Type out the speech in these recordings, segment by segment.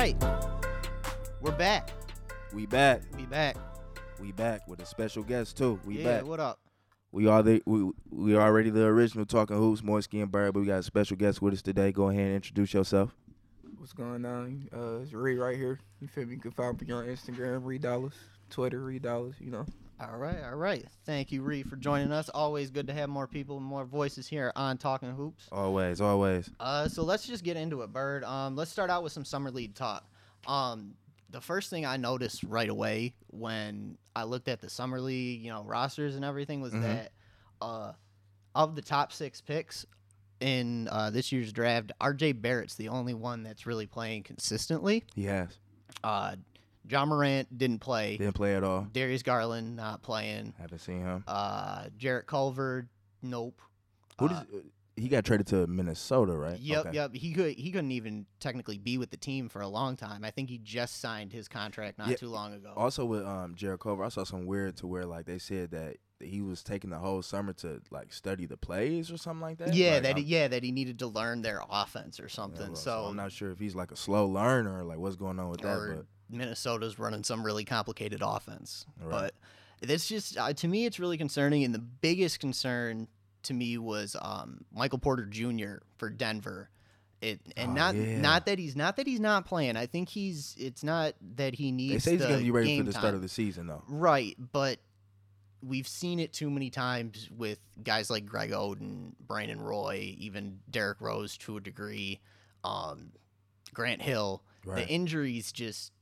right. We're back. We back. We back. We back with a special guest too. We yeah, back. what up? We are the we we already the original talking hoops, Moisky and Bird, but we got a special guest with us today. Go ahead and introduce yourself. What's going on? Uh, it's Reed right here. You feel me? You can find me on Instagram, Reed Dollars, Twitter, Reed Dollars. You know. All right, all right. Thank you, Reed, for joining us. Always good to have more people, more voices here on Talking Hoops. Always, always. Uh, so let's just get into it, Bird. Um, let's start out with some summer league talk. Um, the first thing I noticed right away when I looked at the summer league, you know, rosters and everything was Mhm. that uh, of the top six picks in uh, this year's draft, R.J. Barrett's the only one that's really playing consistently. Yes. Uh, Ja Morant didn't play. Didn't play at all. Darius Garland not playing. Haven't seen him. Uh, Jarrett Culver, nope. Who Uh, does, he got traded to Minnesota, right? Yep, Okay. yep. He could he couldn't even technically be with the team for a long time. I think he just signed his contract not Yeah. too long ago. Also with um Jarrett Culver, I saw some weird to where like they said that he was taking the whole summer to like study the plays or something like that. yeah, Like, that I'm- yeah that he needed to learn their offense or yeah, something. well, so, I'm not sure if he's like a slow learner or like what's going on with that. But Minnesota's running some really complicated offense. Right. But it's just uh, to me it's really concerning and the biggest concern to me was um, Michael Porter Jr. for Denver. It and Oh, not yeah. not that he's not that he's not playing. I think he's it's not that he needs they say he's the gonna be ready for the time. start of the season though. Right, but we've seen it too many times with guys like Greg Oden, Brandon Roy, even Derrick Rose to a degree, um, Grant Hill. Right. The injuries just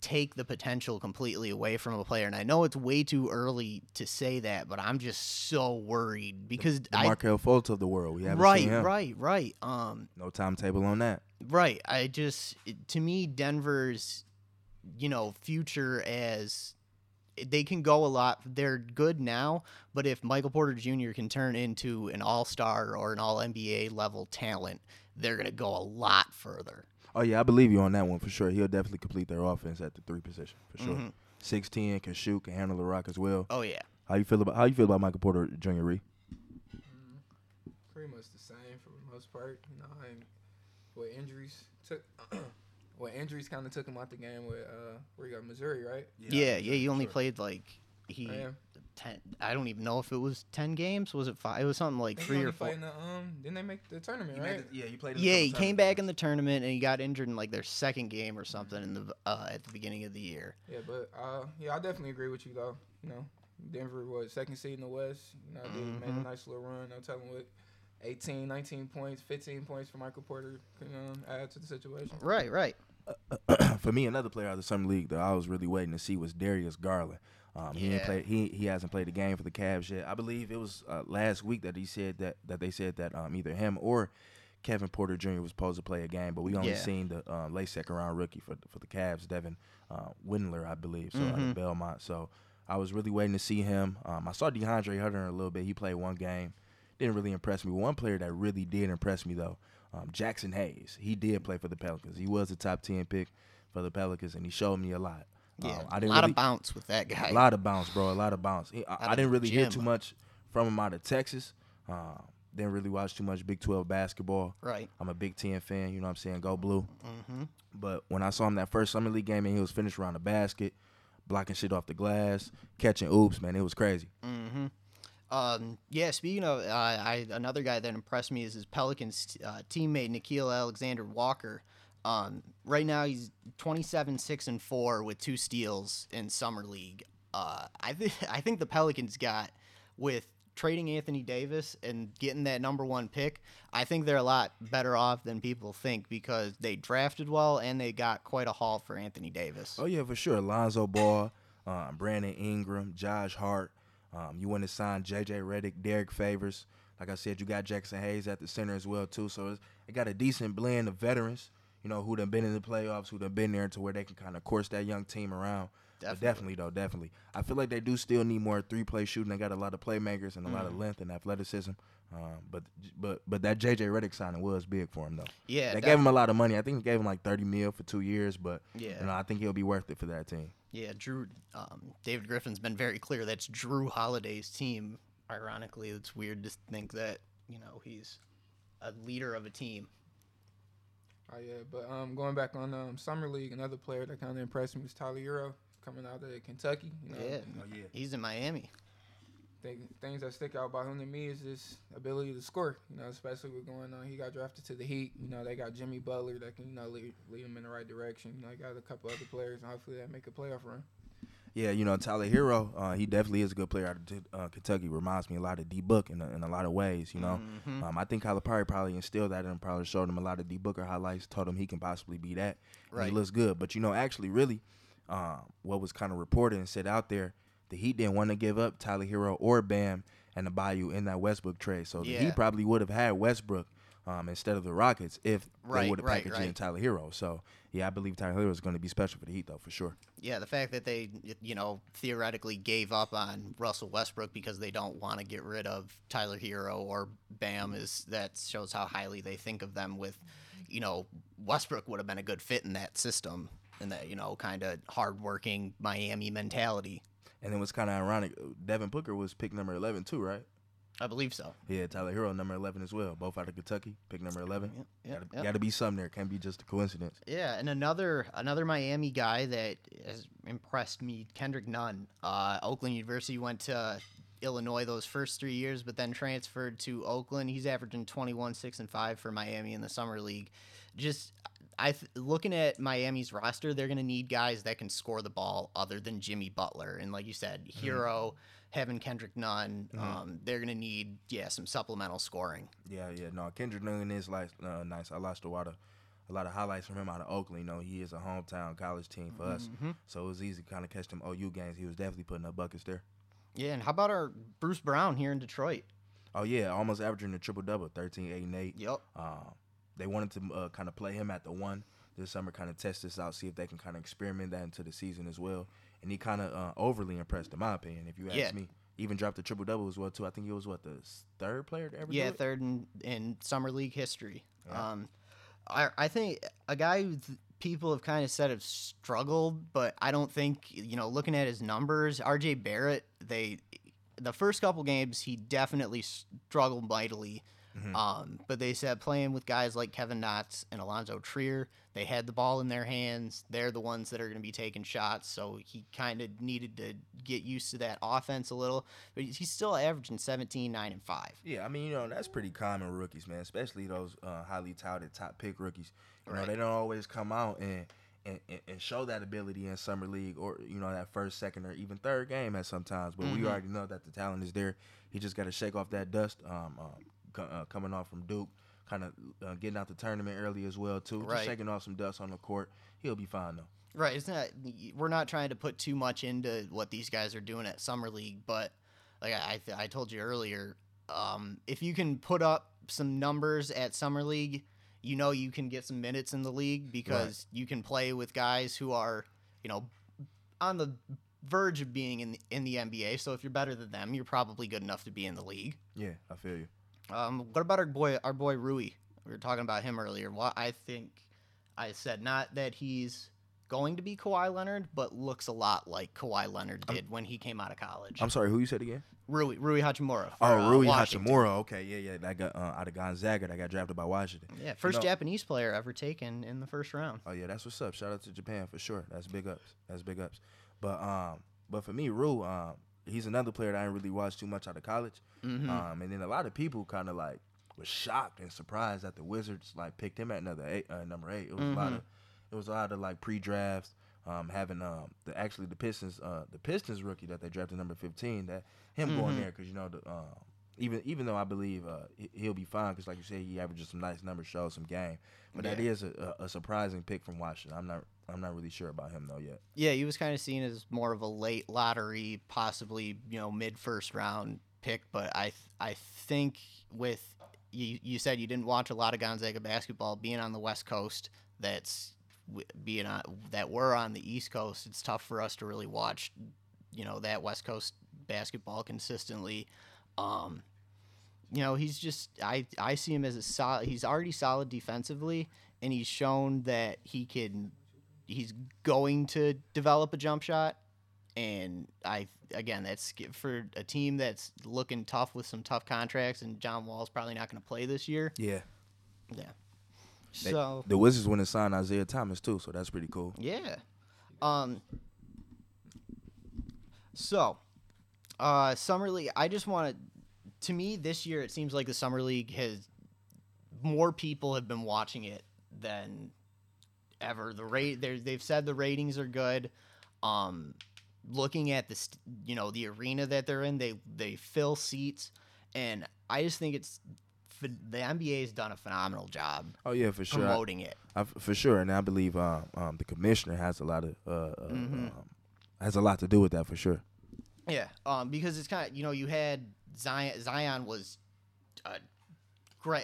take the potential completely away from a player. And I know it's way too early to say that, but I'm just so worried because the I Markelle Fultz of the world. We haven't right, seen him. right, right. Um, No timetable on that. Right. I just it- to me Denver's you know future as they can go a lot. They're good now, but if Michael Porter Jr. can turn into an All-Star or an All NBA level talent, they're going to go a lot further. Oh yeah, I believe you on that one for sure. He'll definitely complete their offense at the three position for sure. Mhm. Six ten can shoot, can handle the rock as well. Oh yeah. How you feel about how you feel about Michael Porter Jr. Ree? Pretty much the same for the most part. You know, I ain't, with injuries took. Well, injuries kind of took him out the game with uh, where you got Missouri, right? Yeah, yeah, you only played like he Oh, yeah. 10 I don't even know if it was 10 games, was it 5? It was something like 3 or 4. played in the, um, didn't they make the tournament, right? yeah, he played. Yeah, he came back in the tournament and he got injured in like their second game or something in the uh, at the beginning of the year. Yeah, but uh, yeah, I definitely agree with you though. You know, Denver was second seed in the West. You know, they made Mhm. a nice little run. I'm telling you, with 18, 19 points, 15 points for Michael Porter can um, add to the situation. Right, right. for me, another player out of the summer league that I was really waiting to see was Darius Garland. Um, he didn't He he hasn't played a game for the Cavs yet. I believe it was uh, last week that he said that that they said that um, either him or Kevin Porter Jr. was supposed to play a game, but we only Yeah. seen the um, late second round rookie for for the Cavs, Devin uh, Windler, I believe, so out Mhm. of Belmont. So I was really waiting to see him. Um, I saw DeAndre Hunter a little bit. He played one game, didn't really impress me. One player that really did impress me though, um, Jaxson Hayes. He did play for the Pelicans. He was a top ten pick for the Pelicans, and he showed me a lot. Yeah, Um, I a didn't lot really, of bounce with that guy. a lot of bounce, bro. A lot of bounce. I, I didn't really hear too much from him out of Texas. Uh, didn't really watch too much Big 12 basketball. Right. I'm a Big 10 fan, you know what I'm saying? Go blue. Mm-hmm. But when I saw him that first summer league game and he was finished around the basket, blocking shit off the glass, catching oops, man, it was crazy. Mm-hmm. Um, yeah, speaking of, uh, I another guy that impressed me is his Pelicans uh, teammate Nickeil Alexander Walker. Um, right now he's 27 6 and 4 with two steals in summer league. Uh, I think I think the Pelicans got with trading Anthony Davis and getting that number 1 pick. I think they're a lot better off than people think because they drafted well and they got quite a haul for Anthony Davis. Oh, yeah, for sure. Lonzo Ball, um, Brandon Ingram, Josh Hart. Um, you want to sign J.J. Redick, Derrick Favors. Like I said, you got Jaxson Hayes at the center as well, too. So it got a decent blend of veterans, you know, who done been in the playoffs, who done been there to where they can kind of course that young team around. But Definitely. definitely, though, definitely. I feel like they do still need more three-play shooting. They got a lot of playmakers and a lot of Mhm. length and athleticism. Um, but but but that J.J. Redick signing was big for him, though. Yeah, they gave him a lot of money. I think they gave him like 30 mil for two years, but Yeah. you know, I think he'll be worth it for that team. Yeah, Jrue. Um, David Griffin's been very clear. That's Jrue Holiday's team. Ironically, it's weird to think that you know he's a leader of a team. Oh yeah, but um, going back on um, summer league, another player that kind of impressed me was Tyler Herro coming out of Kentucky. You know, Yeah, Oh yeah. he's in Miami. thing, things that stick out about him to me is his ability to score. You know, especially with going on. He got drafted to the Heat. You know, they got Jimmy Butler that can you know lead, lead him in the right direction. You know, they got a couple other players, and hopefully that make a playoff run. Yeah, you know Tyler Herro, uh, he definitely is a good player out of uh, Kentucky. Reminds me a lot of D Book in a, in a lot of ways. You know, Mhm. um, I think Calipari probably instilled that in him. Probably showed him a lot of D Booker highlights. Told him he can possibly be that. Right. he looks good. But you know, actually, really, um, what was kind of reported and said out there, the Heat didn't want to give up Tyler Herro or Bam Adebayo in that Westbrook trade. So the Yeah. Heat probably would have had Westbrook. Um, instead of the Rockets, if Right, they would have right, packaged in. Tyler Herro, so yeah, I believe Tyler Herro is going to be special for the Heat though, for sure. Yeah, the fact that they, you know, theoretically gave up on Russell Westbrook because they don't want to get rid of Tyler Herro or Bam is that shows how highly they think of them. With, you know, Westbrook would have been a good fit in that system and that you know kind of hardworking Miami mentality. And it was kind of ironic. Devin Booker was pick number 11 too, right? I believe so. Yeah, Tyler Herro number 11 as well. Both out of Kentucky, pick number 11. Yep, yep, gotta, yep. gotta be something there. Can't be just a coincidence. Yeah, and another another Miami guy that has impressed me, Kendrick Nunn. Uh, Oakland University went to Illinois those first three years, but then transferred to Oakland. He's averaging 21, six and five for Miami in the summer league. Just I th- looking at Miami's roster, they're gonna need guys that can score the ball other than Jimmy Butler, and like you said, Herro. Having Kendrick Nunn, um, they're gonna need yeah some supplemental scoring. Yeah, yeah. No, Kendrick Nunn is like uh, nice. I watched a lot of a lot of highlights from him out of Oakland. You know, he is a hometown college team for us, Mhm. so it was easy to kind of catch them OU games. He was definitely putting up buckets there. Yeah, and how about our Bruce Brown here in Detroit? Oh yeah, almost averaging a triple double, 13, 8, and eight. Yep. Um, they wanted to uh, kind of play him at the one this summer, kind of test this out, see if they can kind of experiment that into the season as well. And he kind of uh, overly impressed, in my opinion. If you ask Yeah. me, even dropped a triple double as well too. I think he was what the third player to ever Yeah, do it. third in, in summer league history. Yeah. Um, I I think a guy who people have kind of said have struggled, but I don't think you know. Looking at his numbers, R.J. Barrett, they the first couple games he definitely struggled mightily. Mhm. Um, but they said playing with guys like Kevin Knox and Allonzo Trier, they had the ball in their hands. They're the ones that are going to be taking shots. So he kind of needed to get used to that offense a little. But he's still averaging 17, 9, and 5. Yeah, I mean, you know, that's pretty common rookies, man, especially those uh, highly touted top pick rookies. You know, they don't always come out and, and, and- show that ability in summer league or, you know, that first, second, or even third game at sometimes. But we Mhm. already know that the talent is there. He just got to shake off that dust um, um, uh, coming off from Duke, kind of uh, getting out the tournament early as well, too. Right. Just shaking off some dust on the court. He'll be fine, though. Right. It's not. We're not trying to put too much into what these guys are doing at summer league, but like I I, I told you earlier, um, if you can put up some numbers at summer league, you know you can get some minutes in the league because you can play with guys who are you know on the verge of being in the, in the NBA. So if you're better than them, you're probably good enough to be in the league. Yeah, I feel you. Um, what about our boy, our boy Rui? We were talking about him earlier. What I think I said not that he's going to be Kawhi Leonard, but looks a lot like Kawhi Leonard did when he came out of college. I'm sorry, who you said again? Rui Rui Hachimura. for, Oh, uh, Rui Washington. Hachimura. Okay, yeah, yeah. That got uh, out of Gonzaga. That got drafted by Washington. Yeah, first know- Japanese player ever taken in the first round. Oh yeah, that's what's up. Shout out to Japan for sure. That's big ups. That's big ups. But um, but for me, Rui, um, he's another player that I didn't really watch too much out of college. Mhm. Um, and then a lot of people kind of like was shocked and surprised that the Wizards like picked him at another eight, uh, number eight. It was a lot Mhm. of it was a lot of like pre-drafts. Um, having um the actually the Pistons uh the Pistons rookie that they drafted number fifteen that him going Mhm. there because you know the um even even though I believe uh he- he'll be fine because like you said he averages some nice numbers shows some game but that Yeah. is a, a, a surprising pick from Washington I'm not I'm not really sure about him though yet Yeah, he was kind of seen as more of a late lottery, possibly you know mid first round pick. But I th- I think with you you said you didn't watch a lot of Gonzaga basketball. Being on the West Coast, that's being on that we're on the East Coast. It's tough for us to really watch, you know, that West Coast basketball consistently. Um, you know, he's just I I see him as a solid. He's already solid defensively, and he's shown that he can. He's going to develop a jump shot, and I again that's for a team that's looking tough with some tough contracts, and John Wall's probably not going to play this year. yeah Yeah, They- So the Wizards went and signed Isaiah Thomas too, so that's pretty cool. yeah. Um. So, uh, summer league. I just want to. To me, this year it seems like the summer league has more people have been watching it than ever. The rate they've said the ratings are good. Um, looking at the st- you know the arena that they're in, they they fill seats, and I just think it's the NBA has done a phenomenal job Oh yeah, for sure. I- promoting it. I, for sure, and I believe um, um, the commissioner has a lot of uh, uh, Mhm. um, has a lot to do with that for sure. Yeah, um, because it's kind of you know you had Zion. Zion was, uh,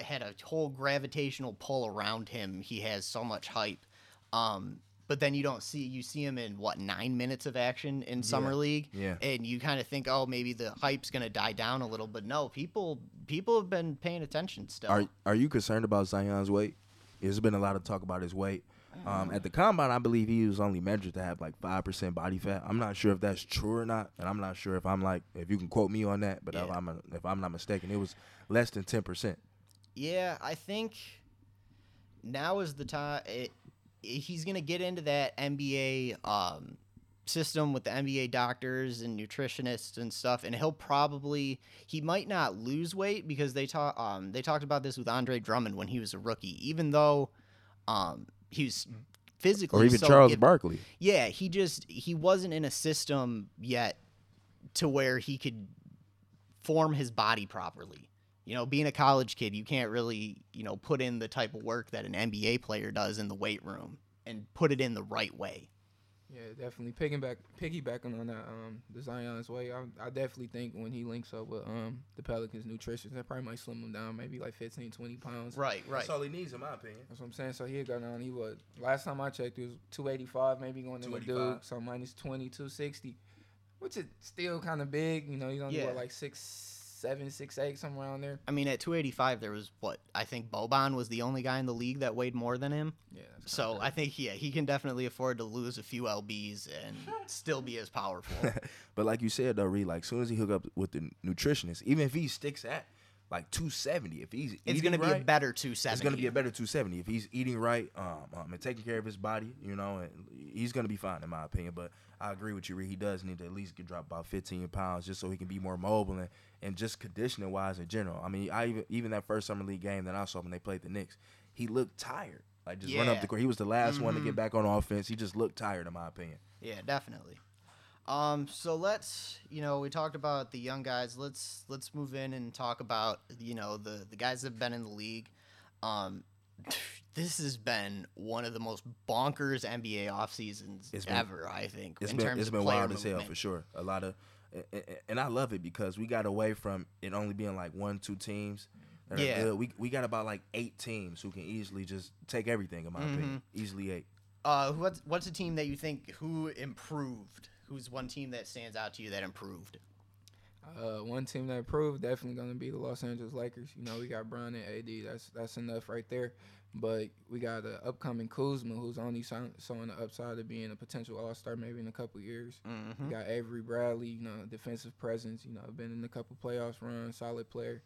had a whole gravitational pull around him. He has so much hype, um, but then you don't see you see him in what nine minutes of action in summer Yeah. league, Yeah. and you kind of think, oh, maybe the hype's gonna die down a little. But no, people people have been paying attention still. Are Are you concerned about Zion's weight? There's been a lot of talk about his weight. Um, at the combine, I believe he was only measured to have like five percent body fat. I'm not sure if that's true or not, and I'm not sure if I'm like if you can quote me on that. But if I'm a, if I'm not mistaken, it was less than ten percent. Yeah, I think now is the time. It, he's gonna get into that NBA um, system with the NBA doctors and nutritionists and stuff, and he'll probably he might not lose weight because they talk um, they talked about this with Andre Drummond when he was a rookie, even though um, he was mm. physically Or even so Charles gif- Barkley. yeah, he just he wasn't in a system yet to where he could form his body properly. You know, being a college kid, you can't really, you know, put in the type of work that an NBA player does in the weight room and put it in the right way. Yeah, definitely piggyback piggybacking on that um the Zion's way. I, I definitely think when he links up with um the Pelicans nutrition, that probably might slim him down maybe like 15, 20 pounds. Right, right. That's all he needs, in my opinion. That's what I'm saying. So he'll go down. He was last time I checked, he was 285, maybe going to the 285. Duke. So minus 20, 260, which is still kind of big. You know, he's only Yeah. what like six, seven, six, eight, somewhere around there. I mean, at 285, there was what I think Boban was the only guy in the league that weighed more than him. Yeah. that's So I think yeah, he can definitely afford to lose a few lbs and still be as powerful. But like you said though, Reed, like soon as he hook up with the nutritionist, even if he sticks at like 270, if he's It's going to be a better 270. It's gonna be a better 270 if he's eating right, um, um, and taking care of his body. You know, and he's gonna be fine in my opinion. But I agree with you, Reed. He does need to at least get drop about 15 pounds just so he can be more mobile and, and just conditioning wise in general. I mean, I even even that first summer league game that I saw when they played the Knicks, he looked tired. Like just run up the court. He was the last one to get back on offense. He just looked tired, in my opinion. Yeah, definitely. Um, so let's, you know, we talked about the young guys. Let's let's move in and talk about, you know, the the guys that have been in the league. Um, this has been one of the most bonkers NBA off seasons been- ever. I think It's in been terms it's of been wild as hell for sure. A lot of, and I love it because we got away from it only being like one, two teams. Yeah. good. We we got about like eight teams who can easily just take everything. In my opinion, Mm-hmm. easily eight. Uh, what's what's a team that you think who improved? Who's one team that stands out to you that improved? Uh, one team that improved definitely going to be the Los Angeles Lakers. You know, we got Bron and AD. That's that's enough right there. But we got an upcoming Kuzma who's only showing the upside of being a potential All Star maybe in a couple years. Mm-hmm. We got Avery Bradley, you know, defensive presence. You know, been in a couple playoffs runs, solid player.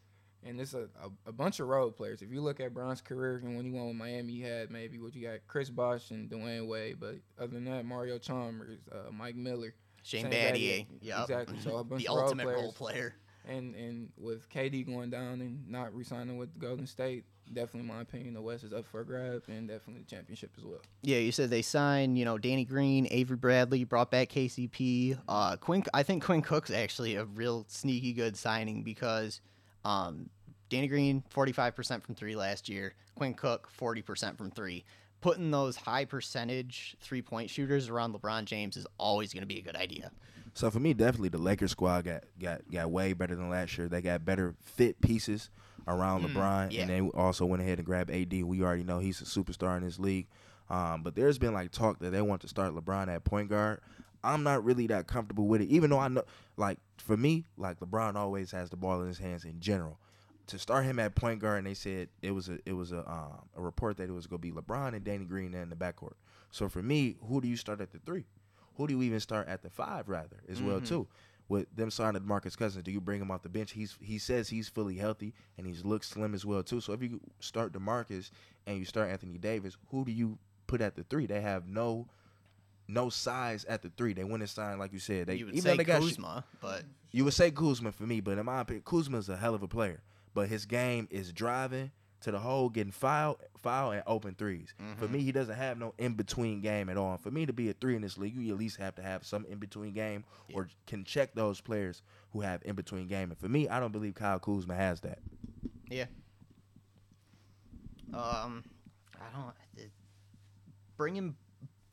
And it's a, a, a bunch of role players. If you look at Bron's career and when he went with Miami, you had maybe what you got Chris Bosh and Dwyane Wade. But other than that, Mario Chalmers, uh, Mike Miller. Shane Battier. yeah, Exactly. So a bunch the of role ultimate players. role player. And and with KD going down and not re-signing with Golden State, definitely my opinion, the West is up for a grab and definitely the championship as well. Yeah, you said they signed, you know, Danny Green, Avery Bradley, brought back KCP. Uh, Quinn, I think Quinn Cook's actually a real sneaky good signing because um, Danny Green, 45% from three last year. Quinn Cook, 40% from three. Putting those high percentage three point shooters around LeBron James is always going to be a good idea. So for me, definitely the Lakers squad got got got way better than last year. They got better fit pieces around LeBron, Mm, yeah. and they also went ahead and grabbed AD. We already know he's a superstar in this league. Um, but there's been like talk that they want to start LeBron at point guard. I'm not really that comfortable with it, even though I know, like for me, like LeBron always has the ball in his hands in general. To start him at point guard, and they said it was a it was a um, a report that it was going to be LeBron and Danny Green in the backcourt. So for me, who do you start at the three? Who do you even start at the five rather as well Mhm. too? with them signing Marcus Cousins, do you bring him off the bench? He's he says he's fully healthy and he's looks slim as well too. So if you start Demarcus and you start Anthony Davis, who do you put at the three? They have no no size at the three. They went and signed, like you said. They you would even say though they got sh- Kuzma, but you would say Kuzma for me, but in my opinion, Kuzma's a hell of a player. But his game is driving to the hole, getting foul, foul, and open 3s Mm-hmm. For me, he doesn't have no in between game at all. And for me to be a three in this league, you at least have to have some in between game, or can check those players who have in between game. And for me, I don't believe Kyle Kuzma has that. yeah. Um, I don't bring him.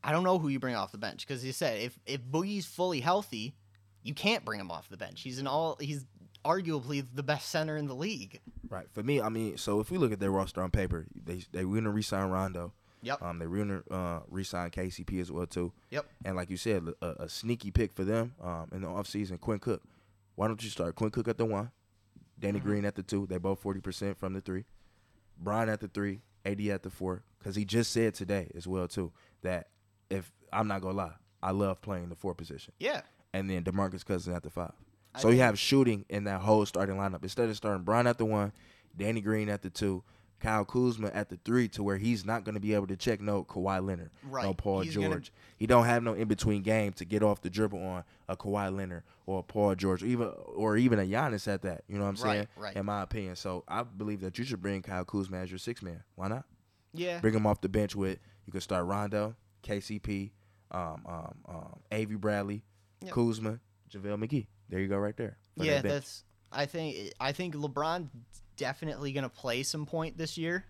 I don't know who you bring off the bench because you said if if Boogie's fully healthy, you can't bring him off the bench. He's an all. He's arguably the best center in the league. Right. For me, I mean, so if we look at their roster on paper, they they were gonna resign Rondo. Yep. Um, they were gonna uh, resign KCP as well too. Yep. And like you said, a, a sneaky pick for them um, in the offseason, Quinn Cook. Why don't you start Quinn Cook at the one, Danny Mm-hmm. Green at the two? They both forty percent from the three. Bron at the three, AD at the four. Because he just said today as well too that if I'm not gonna lie, I love playing the four position. Yeah. And then Demarcus Cousins at the five. So you have shooting in that whole starting lineup instead of starting Bron at the one, Danny Green at the two. Kyle Kuzma at the three, to where he's not going to be able to check no Kawhi Leonard, no Paul He's George. gonna- He don't have no in between game to get off the dribble on a Kawhi Leonard or a Paul George, or even or even a Giannis at that. You know what I'm saying? Right, right. In my opinion, so I believe that you should bring Kyle Kuzma as your six man. Why not? Yeah. Bring him off the bench with you can start Rondo, KCP, um, um, um, Avery Bradley, Yep. Kuzma, JaVale McGee. There you go, right there. yeah, that that's. I think I think LeBron definitely gonna play some point this year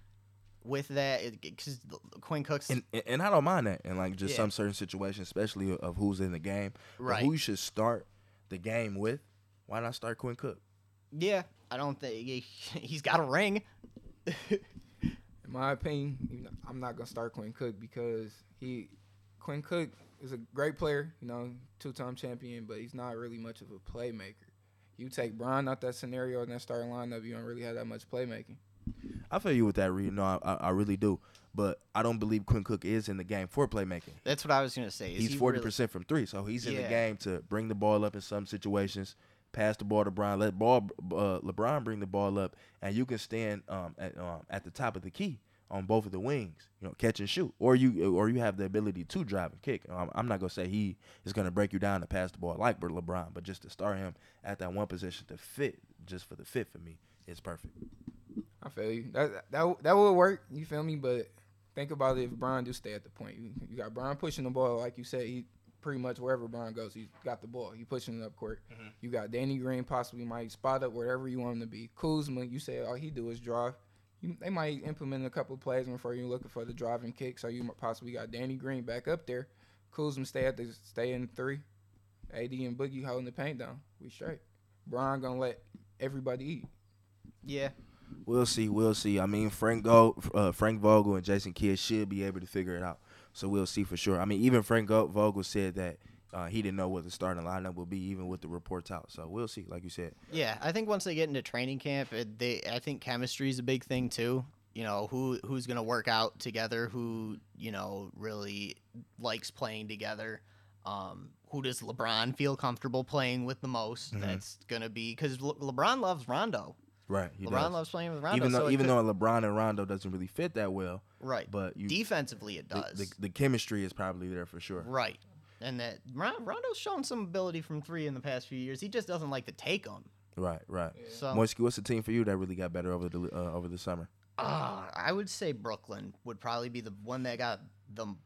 with that because Quinn Cook's and, and and I don't mind that and like just Yeah. some certain situations, especially of who's in the game. Right. Who you should start the game with? Why not start Quinn Cook? yeah. I don't think he, he's got a ring. In my opinion, I'm not gonna start Quinn Cook because he, Quinn Cook is a great player, you know, two-time champion, but he's not really much of a playmaker. You take Bron out that scenario in that starting lineup, you don't really have that much playmaking. I feel you with that, Reed. No, I, I, I really do. But I don't believe Quinn Cook is in the game for playmaking. That's what I was gonna say. is He's he forty really- percent from three, so he's in the game to bring the ball up in some situations, pass the ball to Bron, let ball uh, LeBron bring the ball up, and you can stand um, at um, at the top of the key on both of the wings, you know, catch and shoot, or you or you have the ability to drive and kick. Um, I'm not gonna say he is gonna break you down to pass the ball like LeBron, but just to start him at that one position to fit, just for the fit for me, is perfect. I feel you. That that that would work. You feel me? But think about it if Bron do stay at the point. You, you got Bron pushing the ball, like you said. He pretty much wherever Bron goes, he's got the ball. He pushing it up court. You got Danny Green possibly might spot up wherever you want him to be. Kuzma, you say all he do is drive. You, they might implement a couple of plays before you're looking for the driving kick. So you possibly got Danny Green back up there. Kuzma stay at the stay in three. AD and Boogie holding the paint down. We straight. Bron gonna let everybody eat. Yeah. We'll see. We'll see. I mean, Frank Go, uh, Frank Vogel and Jason Kidd should be able to figure it out. So we'll see for sure. I mean, even Frank Vogel said that uh, he didn't know what the starting lineup will be, even with the reports out. So we'll see. Like you said, Yeah, I think once they get into training camp, it, they I think chemistry is a big thing too. You know, who who's gonna work out together, who you know really likes playing together. Um, who does LeBron feel comfortable playing with the most? Mhm. That's gonna be because Le- LeBron loves Rondo. right? He LeBron does. loves playing with Rondo. even though so even could- though LeBron and Rondo doesn't really fit that well, right, but you defensively it the, does. the, the chemistry is probably there for sure. right, and that Rondo's shown some ability from three in the past few years. He just doesn't like to take them. Right, right. So Moisky, what's the team for you that really got better over the uh, over the summer? Uh, I would say Brooklyn would probably be the one that got the m-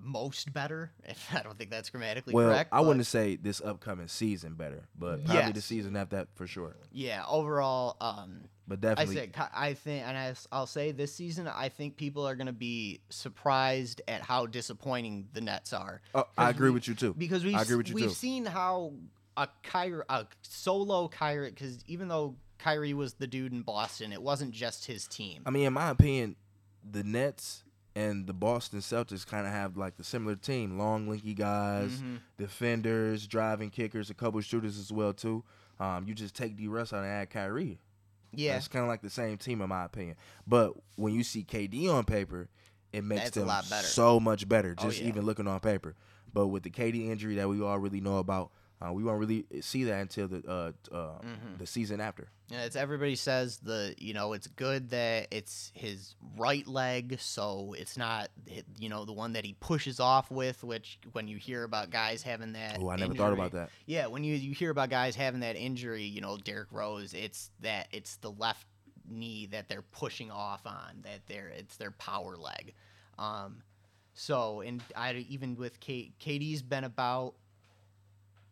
most better. If I don't think that's grammatically well, correct. I wouldn't say this upcoming season better, but probably the season after that for sure. Yeah, overall, um, But I definitely, said ki- I think, and I, I'll say this season, I think people are gonna be surprised at how disappointing the Nets are oh, I agree we- with you too. because we've I agree with you we've too. seen how a Kyrie, a solo Kyrie, because even though Kyrie was the dude in Boston, it wasn't just his team. I mean, in my opinion, the Nets and the Boston Celtics kind of have like the similar team: long, linky guys, Mhm. defenders, driving kickers, a couple shooters as well too. Um, you just take D. Russ out and add Kyrie. Yeah, It's kind of like the same team in my opinion. But when you see KD on paper, it makes That's a them lot better. so much better. Oh, Just yeah. even looking on paper. But with the KD injury that we all really know about, Uh, we won't really see that until the uh, uh, Mm-hmm. the season after. Yeah, it's everybody says the you know it's good that it's his right leg, so it's not you know the one that he pushes off with. Which when you hear about guys having that, Oh, I never thought about that. Yeah, when you you hear about guys having that injury, you know Derrick Rose, it's that it's the left knee that they're pushing off on. That they're it's their power leg. Um, so and I even with K, KD's been about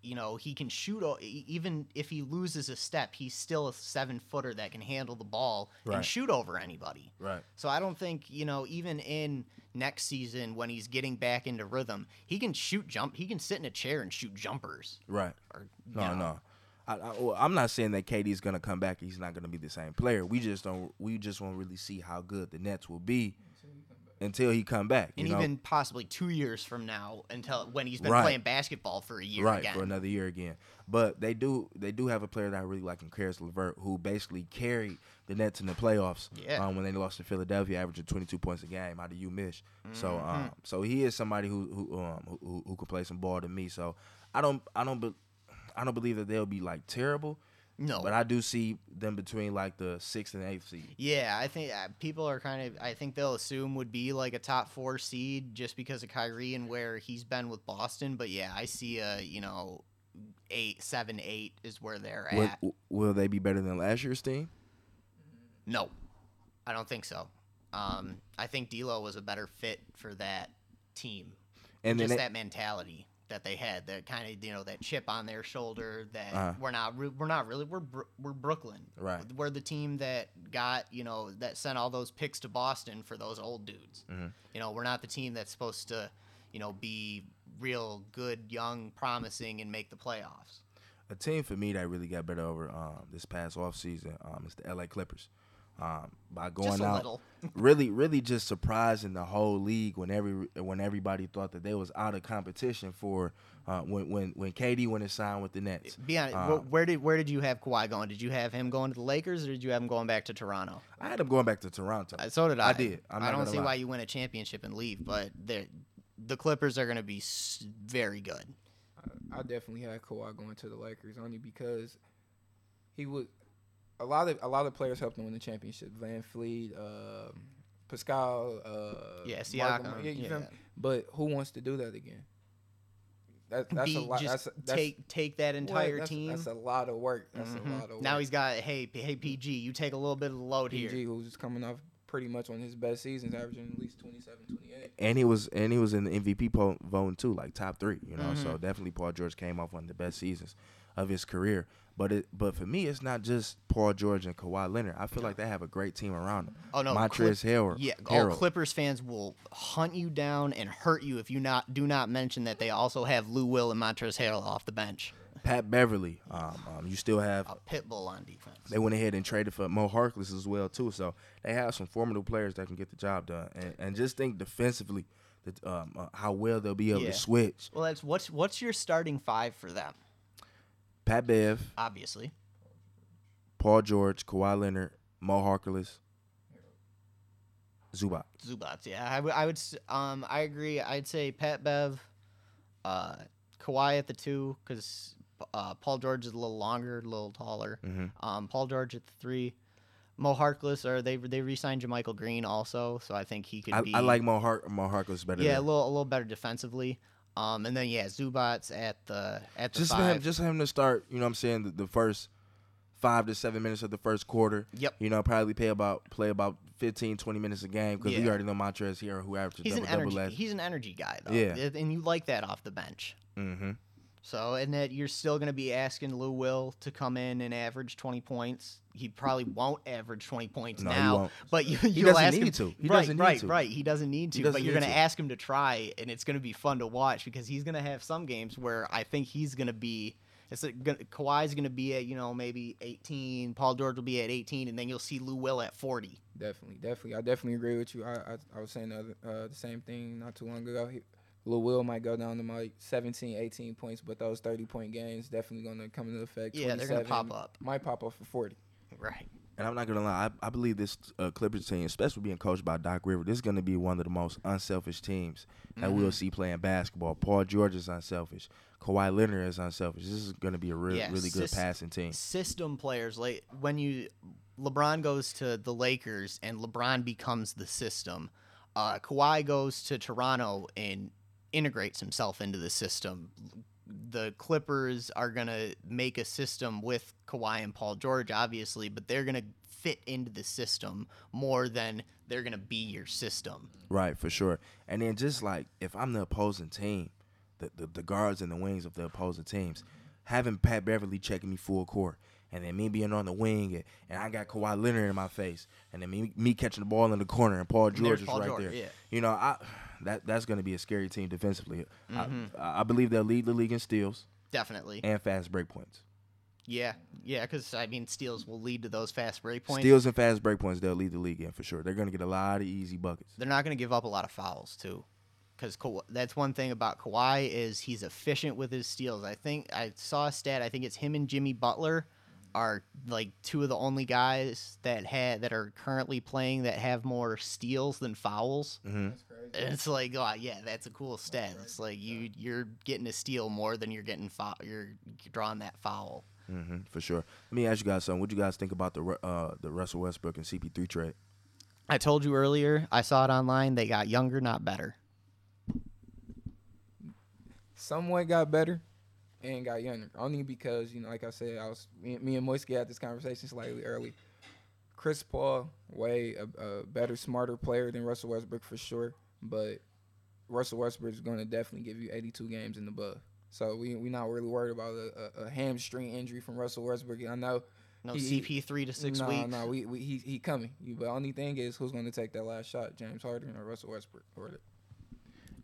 you know, he can shoot. Even if he loses a step, he's still a seven footer that can handle the ball Right. and shoot over anybody. Right. So I don't think you know, even in next season when he's getting back into rhythm, he can shoot jump. He can sit in a chair and shoot jumpers. Right. Or, No, know, no. I, I, well, I'm not saying that KD's gonna come back. He's not gonna be the same player. We just don't. We just won't really see how good the Nets will be until he come back. You And know? even possibly two years from now, until when he's been Right. playing basketball for a year right again. for another year again. But they do they do have a player that I really like in Caris LeVert, who basically carried the Nets in the playoffs. Yeah. Um, when they lost to Philadelphia, averaging 22 points a game out of you Mich. So Mm-hmm. um, so he is somebody who who um who, who, who can play some ball to me. So I don't I don't be, I don't believe that they'll be like terrible. No. But I do see them between like the sixth and eighth seed. Yeah, I think uh, people are kind of. I think they'll assume would be like a top four seed just because of Kyrie and where he's been with Boston. But yeah, I see a you know eight, seven, eight is where they're Will, at. will they be better than last year's team? No, I don't think so. Um, I think D'Lo was a better fit for that team. And just they- that mentality that they had, that kind of you know that chip on their shoulder. That Uh-huh. we're not, re- we're not really, we're Bro- we're Brooklyn. Right. We're the team that got you know that sent all those picks to Boston for those old dudes. Mhm. You know, we're not the team that's supposed to, you know, be real good, young, promising, and make the playoffs. a team for me that really got better over um, this past offseason um, is the LA Clippers. Um, by going Just a out, little. really, really just surprising the whole league when every when everybody thought that they was out of competition for uh, when when when KD went and signed with the Nets. Be honest, Uh, wh- where did where did you have Kawhi going? Did you have him going to the Lakers, or did you have him going back to Toronto? I had him going back to Toronto. Uh, So did I. I did. I'm I don't see lie. why you win a championship and leave, but the the Clippers are going to be s- very good. I definitely had Kawhi going to the Lakers only because he would. A lot of a lot of players helped them win the championship. VanVleet, um, Pascal, uh, Yeah, Siakam, Lamar- yeah, yeah. But who wants to do that again? That, that's Be, a lot. just That's, that's take take that entire that's, team. That's a lot of work. That's Mhm. a lot of work. Now he's got hey hey PG, you take a little bit of the load PG, here. PG, who's coming off pretty much on his best seasons, averaging at least 27, 28. and he was and he was in the MVP po- voting too, like top three. You know, Mm-hmm. so definitely Paul George came off one of the best seasons of his career. But it but for me, it's not just Paul George and Kawhi Leonard. I feel like they have a great team around them. Oh no, Montrezl Harrell. Yeah, Harrell. Clippers fans will hunt you down and hurt you if you not do not mention that they also have Lou Will and Montrezl Harrell off the bench. Pat Beverley. Um, um, you still have A pit bull on defense. they went ahead and traded for Mo Harkless as well too. So they have some formidable players that can get the job done. And, and just think defensively, that um, uh, how well they'll be able Yeah. to switch. Well, that's what's what's your starting five for them? Pat Bev, Obviously, Paul George, Kawhi Leonard, Mo Harkless, Zubac. Zubats. Yeah, I would. I s- Um, I agree. I'd say Pat Bev, uh, Kawhi at the two because uh, Paul George is a little longer, a little taller. Mhm. Um, Paul George at the three. Mo Harkless, or they they re-signed JaMychal Green also, so I think he could I, be. I like Mo, Hark, Mo Harkless better. yeah, a than, little a little better defensively. Um, and then yeah, Zubac at the at the just five. him, just him to start. You know, what I'm saying the, the first five to seven minutes of the first quarter. Yep. You know, probably play about play about 15, 20 minutes a game because we already know Montrezl here who averages he's an double double energy. last. He's an energy guy though. Yeah. and you like that off the bench. Mm-hmm. So, and that you're still going to be asking Lou Will to come in and average 20 points. He probably won't average 20 points No, now, but you, He you'll doesn't ask need him to. He right, doesn't need right, to. right. He doesn't need to, but doesn't you're going to ask him to try, and it's going to be fun to watch because he's going to have some games where I think he's going to be. It's like Kawhi's going to be at you know maybe 18. Paul George will be at 18, and then you'll see Lou Will at 40. Definitely, definitely. I definitely agree with you. I I, I was saying the, other, uh, the same thing not too long ago. He, Lil Will might go down to like 17, 18 points, but those 30 point games definitely going to come into effect. Yeah, they're gonna pop up. Might pop up for 40. Right. And I'm not gonna lie, I, I believe this uh, Clippers team, especially being coached by Doc River, this is gonna be one of the most unselfish teams that Mm-hmm. we'll see playing basketball. Paul George is unselfish. Kawhi Leonard is unselfish. This is gonna be a real, Yeah, really good sys- passing team. System players like when you LeBron goes to the Lakers and LeBron becomes the system. Uh, Kawhi goes to Toronto and integrates himself into the system. The Clippers are gonna make a system with Kawhi and Paul George, obviously, but they're gonna fit into the system more than they're gonna be your system. Right, for sure. And then just like if I'm the opposing team, the, the, the guards and the wings of the opposing teams, having Pat Beverley checking me full court, and then me being on the wing, and, and I got Kawhi Leonard in my face, and then me, me catching the ball in the corner, and Paul George is Paul right George, there. yeah. You know, I that that's going to be a scary team defensively. Mm-hmm. I, I believe they'll lead the league in steals Definitely. and fast break points. Yeah, yeah, because I mean, steals will lead to those fast break points. Steals and fast break points, they'll lead the league in for sure. They're going to get a lot of easy buckets. They're not going to give up a lot of fouls too, because that's one thing about Kawhi is he's efficient with his steals. I think I saw a stat. I think it's him and Jimmy Butler are like two of the only guys that had that are currently playing that have more steals than fouls. hmm That's crazy. And it's like, oh yeah, that's a cool stat. It's like you you're getting a steal more than you're getting foul. You're drawing that foul. hmm for sure. Let me ask you guys something. What you guys think about the uh, the Russell Westbrook and CP3 trade? I told you earlier. I saw it online. They got younger, not better. somewhat got better and got younger. Only because, you know, like I said, I was me, me and Moisky had this conversation slightly early. Chris Paul, way a, a better, smarter player than Russell Westbrook for sure. But Russell Westbrook is going to definitely give you 82 games and above. So we we not really worried about a, a, a hamstring injury from Russell Westbrook. I know. No He- CP three to six no, weeks. no, we, we he he coming. But only thing is, who's going to take that last shot? James Harden or Russell Westbrook? Or the,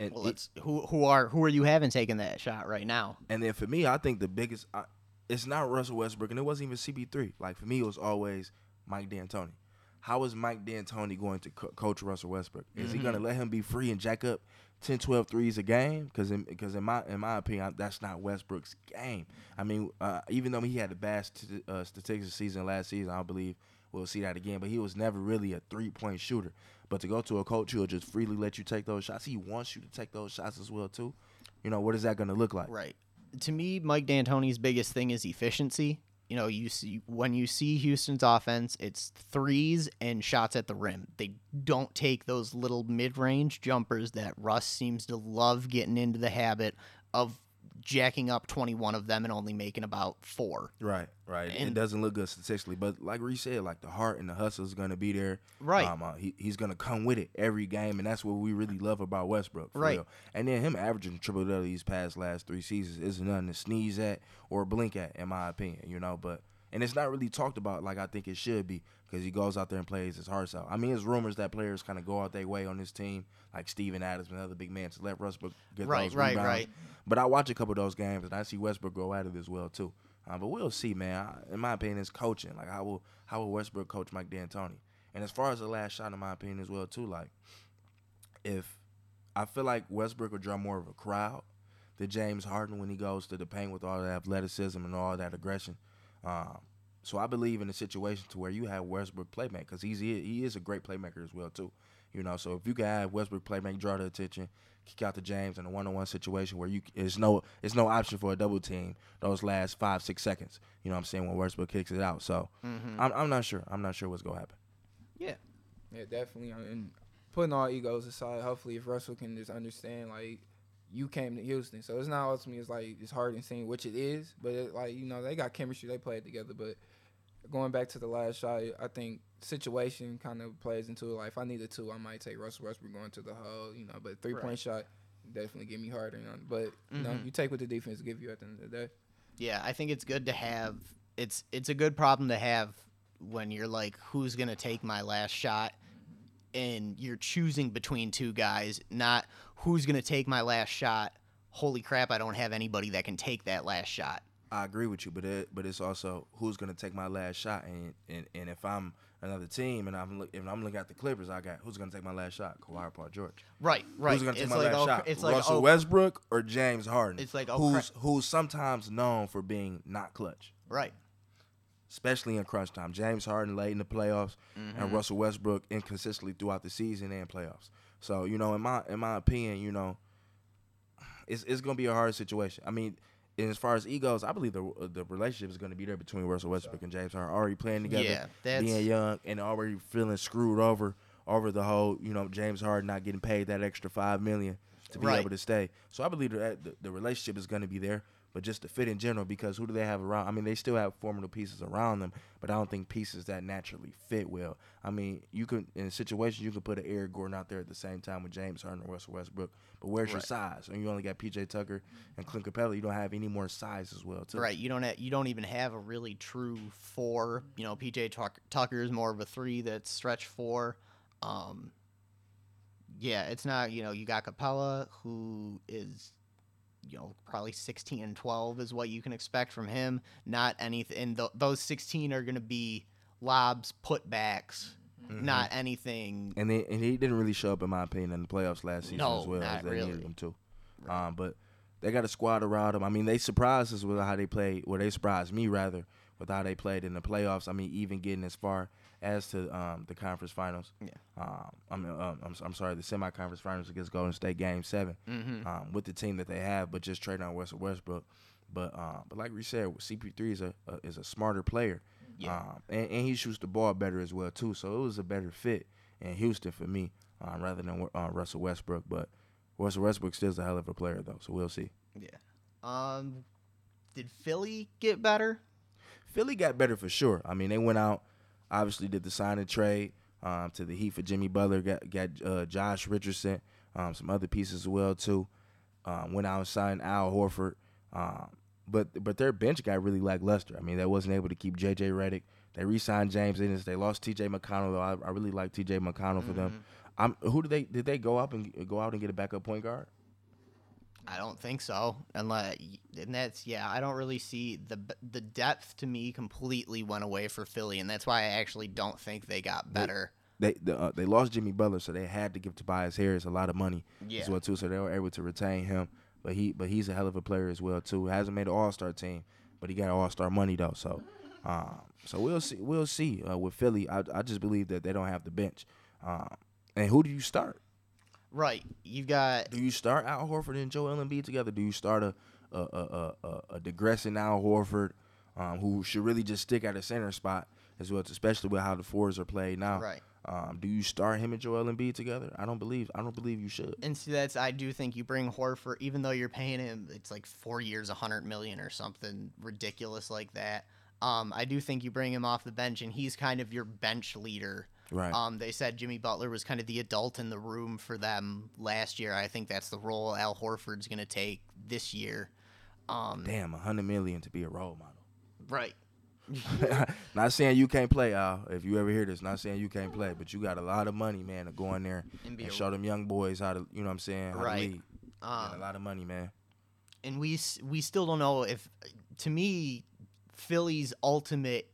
And Well, it- who who are who are you having taking that shot right now? And then for me, I think the biggest, I, it's not Russell Westbrook, and it wasn't even CP3. Like for me, it was always Mike D'Antoni. How is Mike D'Antoni going to co- coach Russell Westbrook? Is he going to let him be free and jack up 10, 12 threes a game? Because in, cause in my in my opinion, that's not Westbrook's game. I mean, uh, even though he had the best st- uh, statistics season last season, I believe we'll see that again. But he was never really a three point shooter. But to go to a coach who'll just freely let you take those shots, he wants you to take those shots as well too. You know, what is that going to look like? Right. To me, Mike D'Antoni's biggest thing is efficiency. You know, you see when you see Houston's offense, it's threes and shots at the rim. They don't take those little mid-range jumpers that Russ seems to love getting into the habit of jacking up 21 of them and only making about 4. Right, right. And it doesn't look good statistically, but like Reese said, like the heart and the hustle is gonna be there. Right. Um, uh, he, he's gonna come with it every game, and that's what we really love about Westbrook. For Right. Real. And then him averaging triple double these past last three seasons is nothing to sneeze at or blink at, in my opinion. You know, but and it's not really talked about like I think it should be because he goes out there and plays his heart out. I mean, it's rumors that players kind of go out their way on this team, like Steven Adams and other big men, to let Westbrook get Right, those right, rebounds. right. But I watch a couple of those games and I see Westbrook go at it as well too. Uh, but we'll see, man. I, in my opinion, it's coaching. Like how will how will Westbrook coach Mike D'Antoni? And as far as the last shot, in my opinion, as well too. Like if I feel like Westbrook would draw more of a crowd than James Harden when he goes to the paint with all that athleticism and all that aggression. Um, so I believe in a situation to where you have Westbrook playmaker because he's he, he is a great playmaker as well too. You know, so if you can have Westbrook playmaker draw the attention, kick out to James in a one on one situation where you it's no it's no option for a double team those last five six seconds. You know what I'm saying when Westbrook kicks it out. So I'm I'm not sure. I'm not sure what's gonna happen. Yeah. Yeah, definitely. uh, And putting all egos aside, hopefully, if Russell can just understand, like, you came to Houston, so it's not ultimately it's like it's hard in seeing which it is, but it, like you know they got chemistry, they played together. But going back to the last shot, I think situation kind of plays into it. Like if I needed two, I might take Russell Westbrook going to the hole, you know. But three point Right. shot definitely give me Harden. You know? But you know, mm-hmm. you take what the defense give you at the end of the day. Yeah, I think it's good to have. It's it's a good problem to have when you're like, who's gonna take my last shot, and you're choosing between two guys, not who's gonna take my last shot. Holy crap! I don't have anybody that can take that last shot. I agree with you, but it, but it's also who's gonna take my last shot, and and, and if I'm another team and I'm look, if I'm looking at the Clippers, I got who's gonna take my last shot, Kawhi or Paul George. Right, right. Who's gonna take it's my like last oh, shot? It's like Russell oh, Westbrook or James Harden. It's like, oh, who's who's sometimes known for being not clutch. right. Especially in crunch time. James Harden late in the playoffs, Mm-hmm. and Russell Westbrook inconsistently throughout the season and playoffs. So you know, in my in my opinion, you know, it's it's gonna be a hard situation. I mean. As far as egos, I believe the the relationship is going to be there between Russell Westbrook and James Harden. Already playing together, Yeah, being young, and already feeling screwed over over the whole, you know, James Harden not getting paid that extra five million to be Right. able to stay. So I believe that the, the relationship is going to be there, but just the fit in general, because who do they have around? I mean, they still have formidable pieces around them, but I don't think pieces that naturally fit well. I mean, you could in a situation you could put an Eric Gordon out there at the same time with James Harden and Russell Westbrook, but where's your size? And you only got PJ Tucker and Clint Capela. You don't have any more size as well, too. Right, you don't have, you don't even have a really true four. You know, PJ Tucker is more of a three that's stretch four. Um, yeah, it's not. You know, you got Capela who is, you know, probably sixteen and twelve is what you can expect from him. Not anything. And th- those sixteen are going to be lobs, putbacks, Mm-hmm. not anything. And they, and he didn't really show up in my opinion in the playoffs last season No, as well not as they really. needed him to. Um, but they got a squad around them. I mean, they surprised us with how they played. Well, they surprised me rather with how they played in the playoffs. I mean, even getting as far as to um, the conference finals. Yeah. Um, I mean, um, I'm, I'm sorry, the semi-conference finals against Golden State Game 7 Mhm. um, with the team that they have, but just trading on Russell Westbrook. But um, but like we said, CP3 is a, a is a smarter player. Yeah. Um, and, and he shoots the ball better as well too. So it was a better fit in Houston for me um, rather than uh, Russell Westbrook. But Russell Westbrook still is a hell of a player though. So we'll see. Yeah. Um, did Philly get better? Philly got better for sure. I mean, they went out, obviously did the sign and trade um, to the Heat for Jimmy Butler. Got got uh, Josh Richardson, um, some other pieces as well too. Um, went out and signed Al Horford. Um, but but their bench got really lackluster. I mean, they wasn't able to keep J.J. Redick. They re-signed James Ennis. They lost T.J. McConnell. Though I, I really like T.J. McConnell for them. I'm, who did they did they go up and go out and get a backup point guard? I don't think so. Unless, and that's yeah, I don't really see the the depth to me completely went away for Philly, and that's why I actually don't think they got better. They the, uh, they lost Jimmy Butler, so they had to give Tobias Harris a lot of money Yeah. as well too. So they were able to retain him. But he but he's a hell of a player as well too. Hasn't made an All Star team, but he got All Star money though. So um, so we'll see we'll see uh, with Philly. I I just believe that they don't have the bench. Um, and who do you start? Right, you've got Do you start Al Horford and Joel Embiid together? Do you start a a a, a, a, a digressing Al Horford, um, who should really just stick at a center spot as well, especially with how the fours are played now? Right. Um, do you start him and Joel Embiid together? I don't believe. I don't believe you should. and see that's I do think you bring Horford, even though you're paying him, it's like four years, a hundred million or something ridiculous like that. Um, I do think you bring him off the bench, and he's kind of your bench leader. Right. Um, they said Jimmy Butler was kind of the adult in the room for them last year. I think that's the role Al Horford's going to take this year. Um, Damn, a hundred million to be a role model. right. not saying you can't play, Al. If you ever hear this, not saying you can't play, but you got a lot of money, man, to go in there And and, show them young boys how to, you know what I'm saying, how Right. to lead. Got a Um, lot of money, man. and we we still don't know if, to me, Philly's ultimate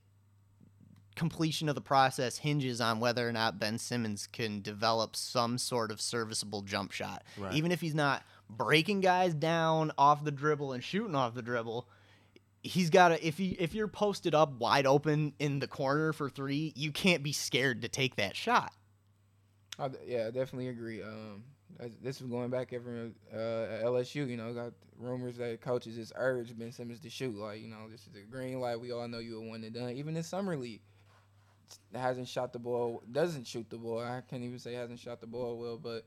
completion of the process hinges on whether or not Ben Simmons can develop some sort of serviceable jump shot. Right. Even if he's not breaking guys down off the dribble and shooting off the dribble, he's got to if he if you're posted up wide open in the corner for 3, you can't be scared to take that shot. I, yeah, I definitely agree. Um, this was going back ever uh, at LSU. You know, got rumors that coaches just urged Ben Simmons to shoot. Like, you know, this is a green light. We all know you a one and done. Even in summer league, hasn't shot the ball. Doesn't shoot the ball. I can't even say hasn't shot the ball well, but.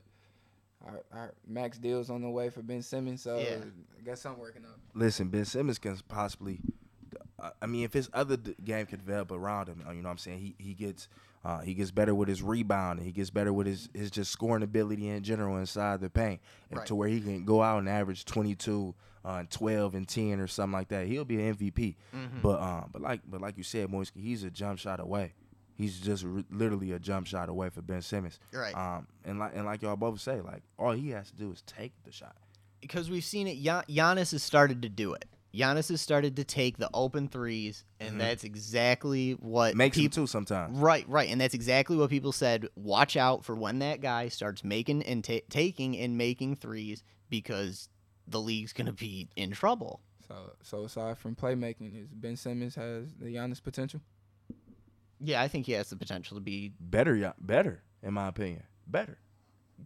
Our, our max deals on the way for Ben Simmons, so Yeah. Guess I got something working out. Listen, Ben Simmons can possibly. uh, I mean, if his other game could develop around him, uh, you know what I'm saying. He he gets uh, he gets better with his rebound. He gets better with his, his just scoring ability in general inside the paint, Right. to where he can go out and average 22, uh, 12, and 10 or something like that. He'll be an MVP. But um, but like but like you said, Moisky, he's a jump shot away. He's just r- literally a jump shot away for Ben Simmons. Right. Um, and like and like y'all both say, like all he has to do is take the shot. because we've seen it. Gian- Giannis has started to do it. Giannis has started to take the open threes, and that's exactly what Makes him peop- too sometimes. Right, right, and that's exactly what people said. Watch out for when that guy starts making and ta taking and making threes because the league's gonna be in trouble. So so aside from playmaking, is Ben Simmons has the Giannis potential? Yeah, I think he has the potential to be. Better, yeah, better in my opinion. Better,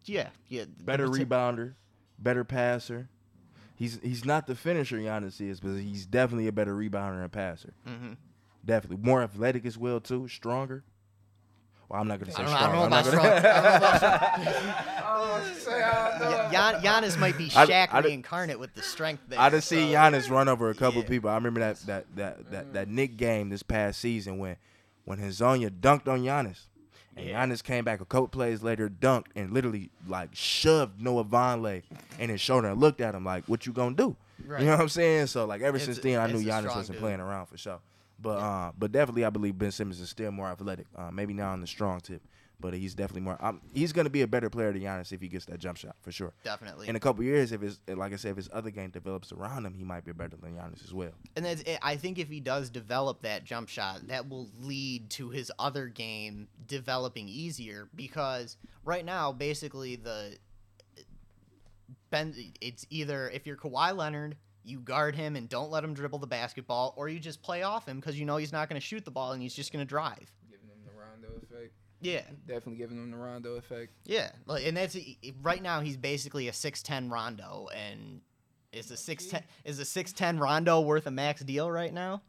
Yeah, yeah. better poten- rebounder, better passer. He's he's not the finisher Giannis is, but he's definitely a better rebounder and passer. Mhm. Definitely more athletic as well too, stronger. Well, I'm not gonna say I don't, know- I stronger. don't know i'm not strong. gonna- I don't know about strong. Oh, Gian- Giannis might be I- Shaq I- reincarnate with the strength there. I just see so- Giannis run over a couple Yeah. people. I remember that that that that, that Knick game this past season when when Hezonja dunked on Giannis. And Yeah. Giannis came back a couple plays later, dunked, and literally like shoved Noah Vonleh in his shoulder and looked at him like, "What you gonna do?" Right. You know what I'm saying? So like ever It's- since then, I knew Giannis wasn't dude. playing around for sure. But uh, but definitely, I believe Ben Simmons is still more athletic. Uh, maybe not on the strong tip, but he's definitely more. Um, he's gonna be a better player than Giannis if he gets that jump shot for sure. Definitely. In a couple years, if his like I said, if his other game develops around him, he might be better than Giannis as well. And that's, it. I think if he does develop that jump shot, that will lead to his other game developing easier because right now, basically, the Ben, it's either if you're Kawhi Leonard, you guard him and don't let him dribble the basketball, or you just play off him because you know he's not going to shoot the ball and he's just going to drive. Giving him the Rondo effect. Yeah, Definitely giving him the Rondo effect. yeah, like, and that's right now he's basically a six ten Rondo, and is the six ten is the six ten Rondo worth a max deal right now?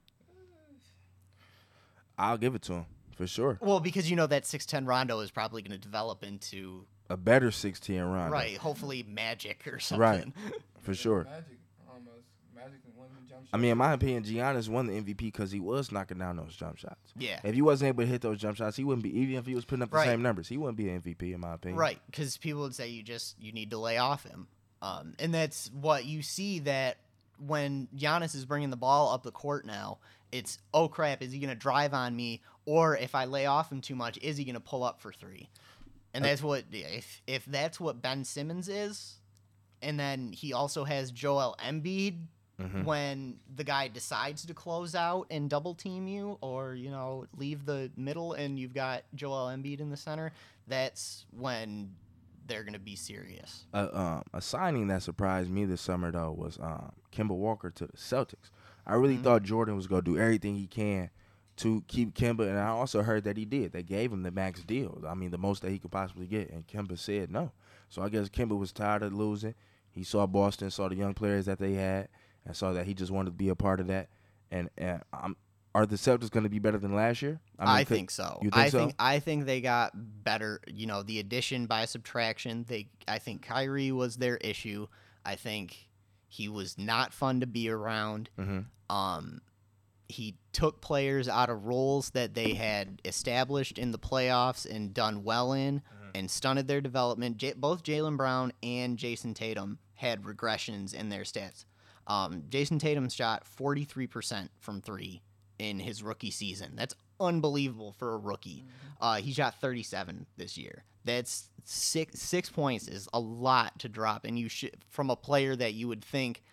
I'll give it to him for sure. Well, because you know that six ten Rondo is probably going to develop into A better 16 round, right, hopefully Magic or something. Right. For sure. Magic almost. Magic can win the jump shot. I mean, in my opinion, Giannis won the MVP because he was knocking down those jump shots. Yeah. If he wasn't able to hit those jump shots, he wouldn't be. Even if he was putting up the Right. same numbers, he wouldn't be an MVP in my opinion. Right, because people would say you just you need to lay off him, um, and that's what you see that when Giannis is bringing the ball up the court now, it's oh crap, is he going to drive on me, or if I lay off him too much, is he going to pull up for three? And that's what if if that's what Ben Simmons is, and then he also has Joel Embiid Mhm. when the guy decides to close out and double team you or you know leave the middle and you've got Joel Embiid in the center that's when they're going to be serious. Uh, um, a signing that surprised me this summer though was um, Kemba Walker to the Celtics. I really Mhm. thought Jordan was gonna do everything he can to keep Kemba, and I also heard that he did. They gave him the max deal. I mean, the most that he could possibly get, and Kemba said no. So I guess Kemba was tired of losing. He saw Boston, saw the young players that they had, and saw that he just wanted to be a part of that. And, and um, are the Celtics going to be better than last year? I, mean, could- think so. you think I so? think I think they got better, you know, the addition by subtraction. They I think Kyrie was their issue. I think he was not fun to be around. Mhm. Um, he took players out of roles that they had established in the playoffs and done well in, and stunted their development. J- both Jaylen Brown and Jayson Tatum had regressions in their stats. Um, Jayson Tatum shot 43% from three in his rookie season. That's unbelievable for a rookie. Uh, he shot 37 this year. That's six six points is a lot to drop, and you should from a player that you would think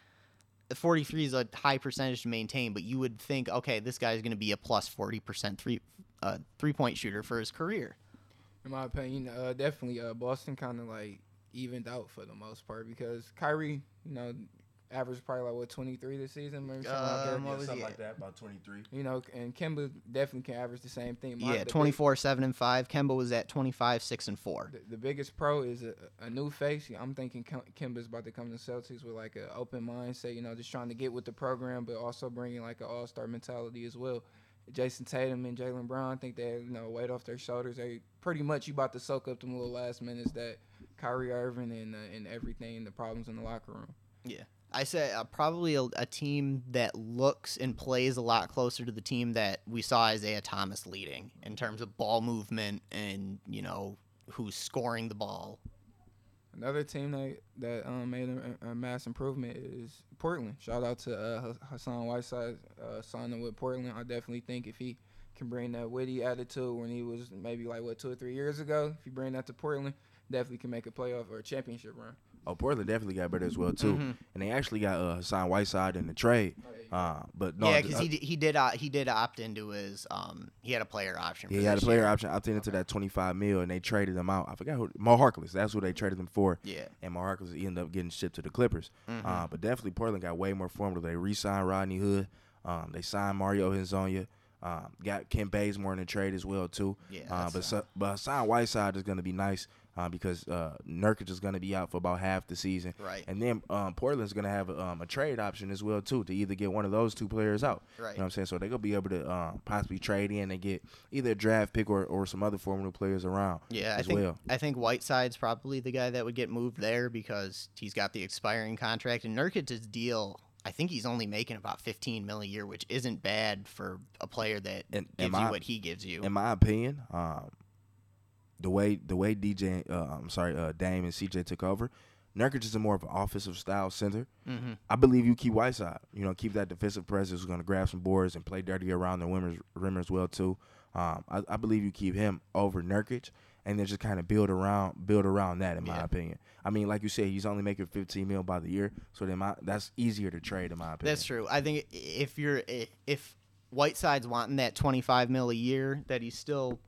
43 is a high percentage to maintain, but you would think, okay, this guy's going to be a plus 40% three uh, three point shooter for his career. in my opinion, uh, definitely uh, Boston kind of like evened out for the most part because Kyrie, you know, averaged probably like what 23 this season, maybe something like that. Um, what was something like that, about 23. You know, and Kemba definitely can average the same thing. My- Yeah, the big- 24 7 and 5. Kemba was at 25 6 and 4. The, the biggest pro is a, a new face. I'm thinking Kim- Kemba's about to come to Celtics with like an open mindset, you know, just trying to get with the program, but also bringing like an all star mentality as well. Jayson Tatum and Jaylen Brown, I think they you know weight off their shoulders. They pretty much you about to soak up them little last minutes that Kyrie Irving and uh, and everything, the problems in the locker room. I say uh, probably a, a team that looks and plays a lot closer to the team that we saw Isaiah Thomas leading in terms of ball movement and, you know, who's scoring the ball. Another team that that um, made a, a mass improvement is Portland. Shout out to uh, Hassan Whiteside uh, signing with Portland. I definitely think if he can bring that witty attitude when he was maybe like what two or three years ago, if he bring that to Portland, definitely can make a playoff or a championship run. Oh, Portland definitely got better as well too, Mhm. and they actually got uh, Hassan Whiteside in the trade. Uh, but no, yeah, because he, d- he did uh, he did opt into his um he had a player option. Yeah, he had a player year. option opted into that 25 mil, and they traded him out. I forgot who Mo Harkless. That's who they traded him for. Yeah. and Mo Harkless ended up getting shipped to the Clippers. Mm-hmm. Uh, but definitely Portland got way more formidable. They re-signed Rodney Hood. Um, they signed Mario Hezonja. Um, got Kent Bazemore in the trade as well too. Yeah, Uh, but so, but Hassan Whiteside is going to be nice uh, because uh, Nurkic is going to be out for about half the season. Right. And then um, Portland's going to have um, a trade option as well too to either get one of those two players out. Right. You know what I'm saying? So they're going to be able to um, possibly trade in and get either a draft pick or, or some other formidable players around. Yeah, I as think well. I think Whiteside's probably the guy that would get moved there because he's got the expiring contract and Nurkic's deal. I think he's only making about 15 mil a year, which isn't bad for a player that And- gives and you what he gives you. in my opinion, um, the way the way DJ, uh, I'm sorry, uh, Dame and CJ took over, Nurkic is a more of an offensive style center. hmm I believe you keep Whiteside. You know, keep that defensive presence. Who's going to grab some boards and play dirty around the rim, rim as well too. Um, I, I believe you keep him over Nurkic, and then just kind of build around build around that. In my Yeah. opinion, I mean, like you said, he's only making 15 mil by the year, so then my, that's easier to trade in my opinion. That's true. I think if you're if Whiteside's wanting that 25 mil a year that he's still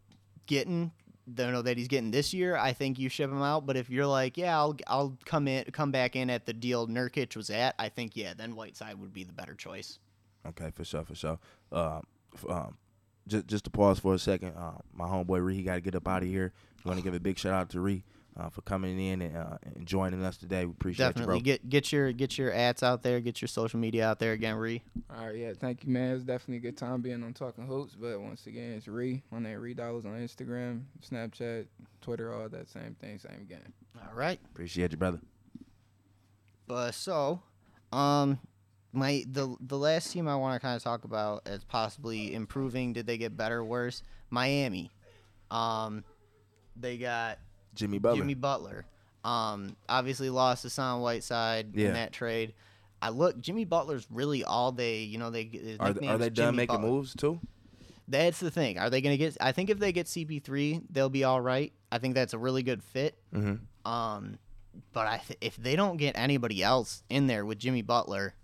getting, don't know that he's getting this year, I think you ship him out. But if you're like, yeah, I'll I'll come in come back in at the deal Nurkic was at, I think yeah, then Whiteside would be the better choice. Okay, for sure, for sure. Um, um, just just to pause for a second. Uh, my homeboy Ree, he got to get up out of here. I want to give a big shout out to Ree uh, for coming in and, uh, and joining us today. We appreciate Definitely you, bro. get get your get your ads out there, get your social media out there again, Ree. All right, yeah, thank you, man. It's definitely a good time being on Talking Hoops. But once again, it's Ree. My name Ree Dollars on Instagram, Snapchat, Twitter, all that same thing, same game. All right. Appreciate you, brother. But so, um, my the the last team I want to kind of talk about as possibly improving. Did they get better, or worse? Miami. Um, they got Jimmy Butler. Jimmy Butler. Um, obviously lost Hassan Whiteside Yeah. in that trade. I look, Jimmy Butler's really all they, you know, they are, nickname are they done Jimmy making Butler. moves too? That's the thing. Are they going to get? I think if they get CP3, they'll be all right. I think that's a really good fit. Mm-hmm. Um, but I th- if they don't get anybody else in there with Jimmy Butler,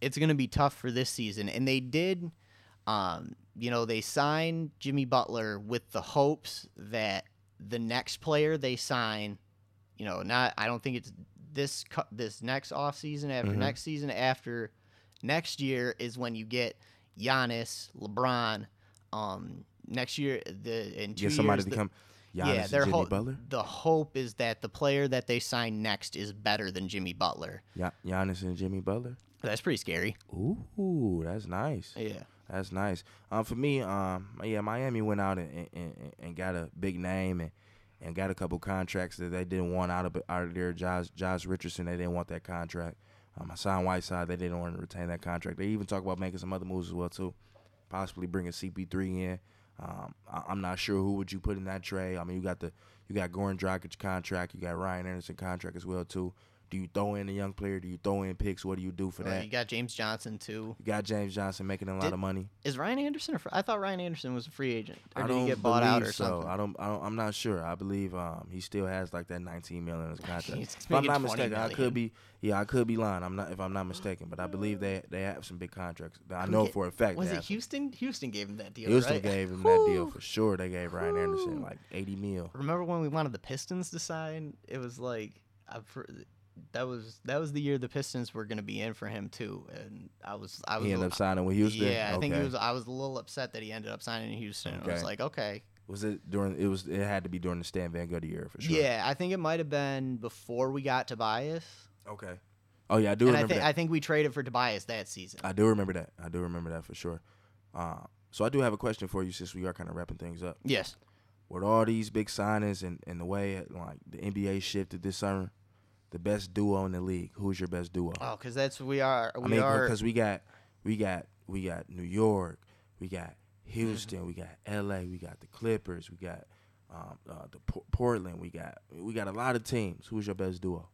it's going to be tough for this season. And they did, um, you know, they signed Jimmy Butler with the hopes that the next player they sign, you know, not I don't think it's this this next off season after Mhm. next season after next year is when you get Giannis, LeBron. Um, next year the in two Get somebody years, to the- come. Giannis yeah, and their Jimmy hope. Butler. The hope is that the player that they sign next is better than Jimmy Butler. Yeah, Giannis and Jimmy Butler. That's pretty scary. Ooh, that's nice. Yeah. That's nice. Um, for me, um, yeah, Miami went out and, and, and, got a big name and, and got a couple contracts that they didn't want out of out of there. Josh Josh Richardson, they didn't want that contract. Um, Hassan Whiteside, they didn't want to retain that contract. They even talk about making some other moves as well too, possibly bringing CP3 in. Um, I, I'm not sure who would you put in that trade. I mean, you got the you got Goran Dragic contract, you got Ryan Anderson contract as well too. Do you throw in a young player? Do you throw in picks? What do you do for that? You got James Johnson too. You got James Johnson making a lot Did- of money. Is Ryan Anderson? A fr- I thought Ryan Anderson was a free agent, or I did don't he get bought out or so. something? I don't, I don't. I'm not sure. I believe um, he still has like that 19 million in his contract. If I'm not 20 mistaken, I could be. Yeah, I could be lying. I'm not. If I'm not mistaken, but I believe they they have some big contracts. I know get- for a fact. Was it. Houston? Houston gave him that deal. Houston right? gave him that deal for sure. They gave Ryan Anderson like 80 mil. Remember when we wanted the Pistons to sign? It was like I, fr- that was that was the year the Pistons were going to be in for him too, and I was I was He ended up signing with Houston. Yeah, I think it Okay. was. I was a little upset that he ended up signing in Houston. I was like, okay, Was it during? It was. It had to be during the Stan Van Gundy era for sure. yeah, I think it might have been before we got Tobias. Okay. Oh yeah, I do and I remember think that. I think we traded for Tobias that season. I do remember that. I do remember that for sure. Uh, so I do have a question for you since we are kind of wrapping things up. yes. with all these big signings and, and the way like the NBA shifted this summer, the best duo in the league. Who's your best duo? Oh, because that's we are. We I mean, are. because we got we got we got New York, we got Houston, Mm-hmm. we got LA, we got the Clippers, we got um, uh, the Por- Portland, we got we got a lot of teams. Who's your best duo?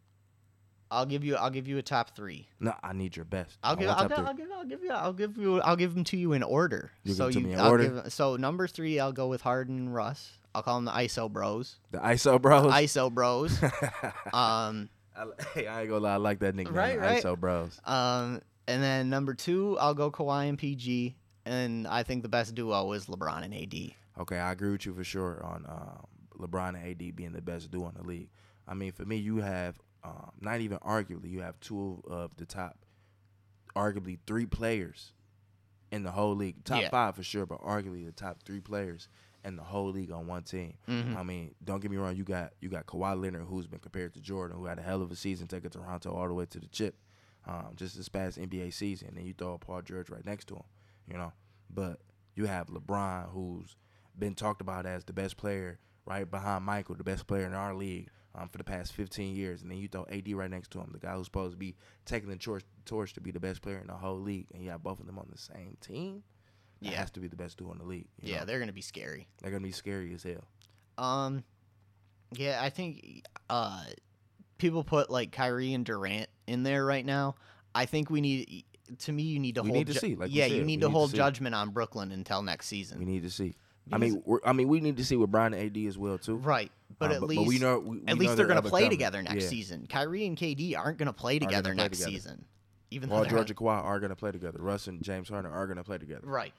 I'll give you. I'll give you a top three. No, I need your best. I'll give. I'll, give. I'll give. I'll give you. I'll give you. I'll give them to you in order. You so give 'em to you. me in I'll order? give- so number three, I'll go with Harden and Russ. I'll call them the ISO Bros. the ISO Bros. ISO Bros. um, I, hey, I ain't gonna lie, I like that nickname, Right, right. ISO Bros. Um, and then number two, I'll go Kawhi and PG, and I think the best duo is LeBron and AD. Okay, I agree with you for sure on um, LeBron and AD being the best duo in the league. I mean, for me, you have um, not even arguably, you have two of the top, arguably three players in the whole league. Top Yeah. five for sure, but arguably the top three players in the whole league on one team. Mhm. I mean, don't get me wrong, you got you got Kawhi Leonard, who's been compared to Jordan, who had a hell of a season, taking Toronto all the way to the chip, um, just this past NBA season. And then you throw Paul George right next to him, you know. But you have LeBron, who's been talked about as the best player, right behind Michael, the best player in our league um, for the past 15 years. And then you throw AD right next to him, the guy who's supposed to be taking the torch, torch to be the best player in the whole league. And you have both of them on the same team. Yeah. has to be the best duo in the league. Yeah, know? they're gonna be scary. they're gonna be scary as hell. Um, yeah, I think uh, people put like Kyrie and Durant in there right now. I think we need. To me, you need to We hold. need to see, like yeah, said, you need need to to hold see. judgment on Brooklyn until next season. We need to see. I mean, we're, I mean, we need to see with Bron and AD as well too. right, but Um, at but, least we know we, we at know least they're gonna play coming. together next Yeah. season. Kyrie and KD aren't gonna play gonna together play next together. season. Even though Paul George and Kawhi are gonna play together. Russ and James Harden are gonna play together. Right.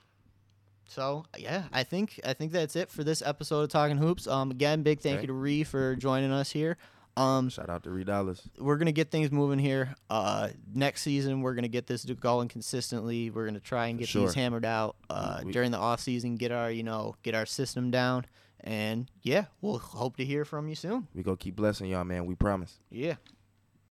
So yeah, I think I think that's it for this episode of Talking Hoops. Um, again, big thank Okay. you to Ree for joining us here. Um, Shout out to Reed Dollars. we're gonna get things moving here. Uh, next season we're gonna get this going consistently. We're gonna try and get sure. these hammered out uh, We- during the off season. Get our you know get our system down, and yeah, we'll hope to hear from you soon. We gonna keep blessing y'all, man. We promise. Yeah.